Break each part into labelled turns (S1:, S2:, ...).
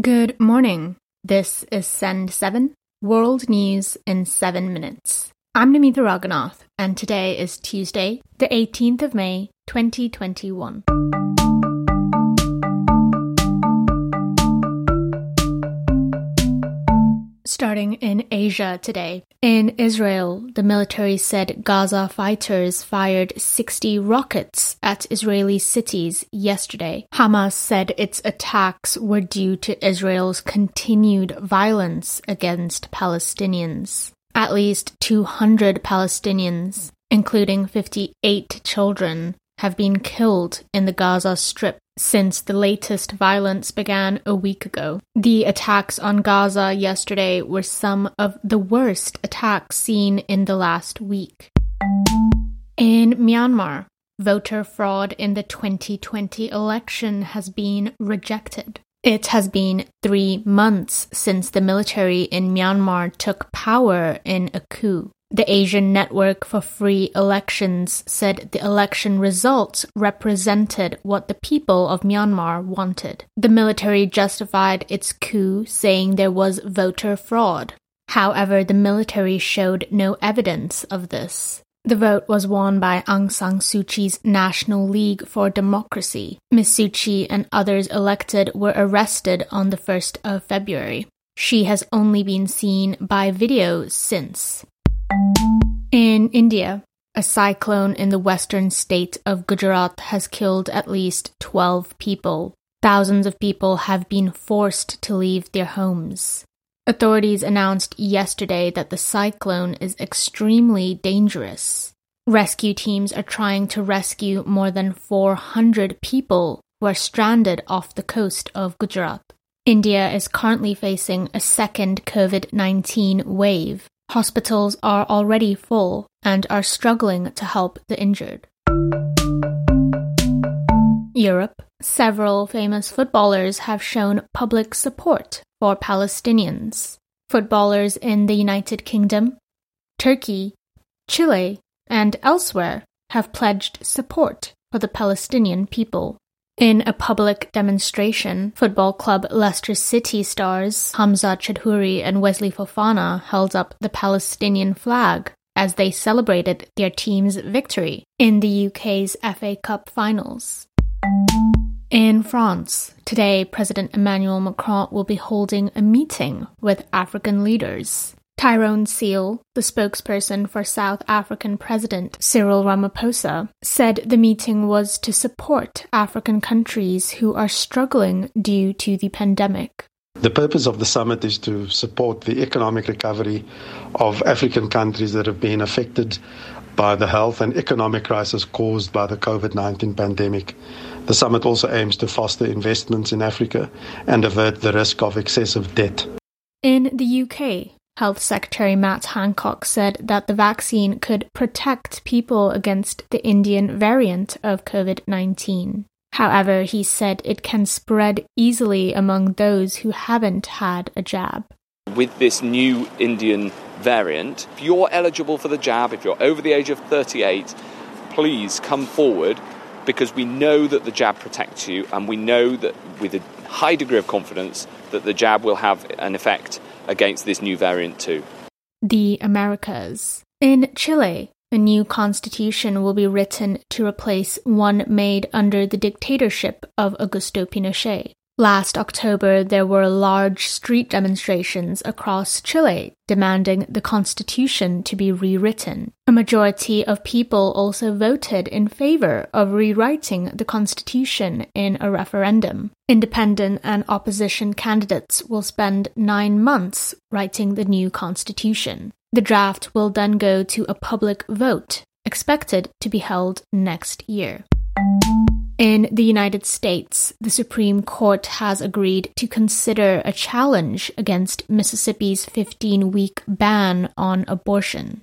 S1: Good morning. This is Send 7, World News in 7 Minutes. I'm Namita Raghunath, and today is Tuesday, the 18th of May, 2021. Starting in Asia today. In Israel, the military said Gaza fighters fired 60 rockets at Israeli cities yesterday. Hamas said its attacks were due to Israel's continued violence against Palestinians. At least 200 Palestinians, including 58 children, have been killed in the Gaza Strip since the latest violence began a week ago. The attacks on Gaza yesterday were some of the worst attacks seen in the last week. In Myanmar, voter fraud in the 2020 election has been rejected. It has been three months since the military in Myanmar took power in a coup. The Asian Network for Free Elections said the election results represented what the people of Myanmar wanted. The military justified its coup, saying there was voter fraud. However, the military showed no evidence of this. The vote was won by Aung San Suu Kyi's National League for Democracy. Ms. Suu Kyi and others elected were arrested on the 1st of February. She has only been seen by video since. In India, a cyclone in the western state of Gujarat has killed at least 12 people. Thousands of people have been forced to leave their homes. Authorities announced yesterday that the cyclone is extremely dangerous. Rescue teams are trying to rescue more than 400 people who are stranded off the coast of Gujarat. India is currently facing a second COVID 19 wave. Hospitals are already full and are struggling to help the injured. Europe, several famous footballers have shown public support for Palestinians. Footballers in the United Kingdom, Turkey, Chile, and elsewhere have pledged support for the Palestinian people. In a public demonstration, football club Leicester City stars Hamza Choudhury and Wesley Fofana held up the Palestinian flag as they celebrated their team's victory in the UK's FA Cup finals. In France, today President Emmanuel Macron will be holding a meeting with African leaders. Tyrone Seale, the spokesperson for South African President Cyril Ramaphosa, said the meeting was to support African countries who are struggling due to the pandemic.
S2: The purpose of the summit is to support the economic recovery of African countries that have been affected by the health and economic crisis caused by the COVID 19 pandemic. The summit also aims to foster investments in Africa and avert the risk of excessive debt.
S1: In the UK, Health Secretary Matt Hancock said that the vaccine could protect people against the Indian variant of COVID 19. However, he said it can spread easily among those who haven't had a jab.
S3: With this new Indian variant, if you're eligible for the jab, if you're over the age of 38, please come forward because we know that the jab protects you and we know that with a high degree of confidence that the jab will have an effect against this new variant too.
S1: The Americas. In Chile, a new constitution will be written to replace one made under the dictatorship of Augusto Pinochet. Last October, there were large street demonstrations across Chile demanding the constitution to be rewritten. A majority of people also voted in favor of rewriting the constitution in a referendum. Independent and opposition candidates will spend nine months writing the new constitution. The draft will then go to a public vote, expected to be held next year. In the United States, the Supreme Court has agreed to consider a challenge against Mississippi's 15 week ban on abortion.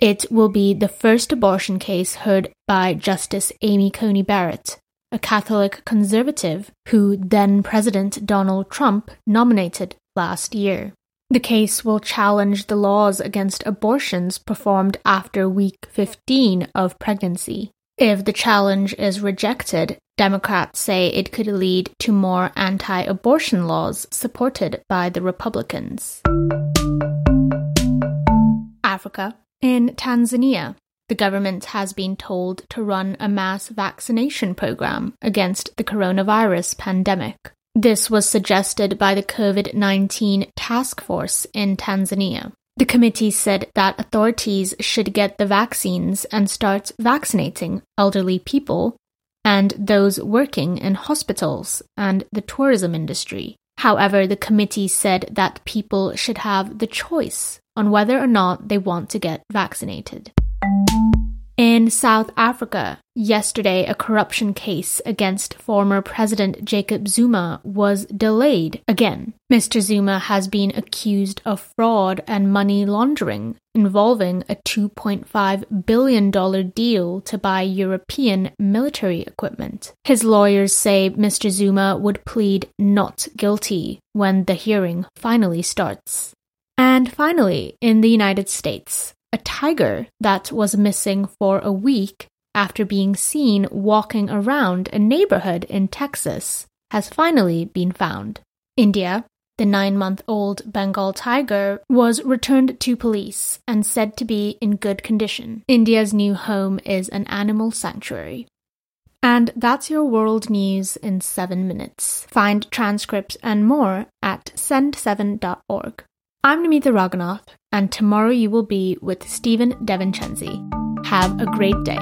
S1: It will be the first abortion case heard by Justice Amy Coney Barrett, a Catholic conservative who then President Donald Trump nominated last year. The case will challenge the laws against abortions performed after week 15 of pregnancy. If the challenge is rejected, Democrats say it could lead to more anti abortion laws supported by the Republicans. Africa. In Tanzania, the government has been told to run a mass vaccination program against the coronavirus pandemic. This was suggested by the COVID 19 task force in Tanzania. The committee said that authorities should get the vaccines and start vaccinating elderly people and those working in hospitals and the tourism industry. However, the committee said that people should have the choice on whether or not they want to get vaccinated. In South Africa, yesterday a corruption case against former President Jacob Zuma was delayed again. Mr. Zuma has been accused of fraud and money laundering involving a $2.5 billion deal to buy European military equipment. His lawyers say Mr. Zuma would plead not guilty when the hearing finally starts. And finally, in the United States, a tiger that was missing for a week after being seen walking around a neighborhood in Texas has finally been found. India, the nine month old Bengal tiger, was returned to police and said to be in good condition. India's new home is an animal sanctuary. And that's your world news in seven minutes. Find transcripts and more at send7.org. I'm Namita Raghunath, and tomorrow you will be with Stephen DeVincenzi. Have a great day.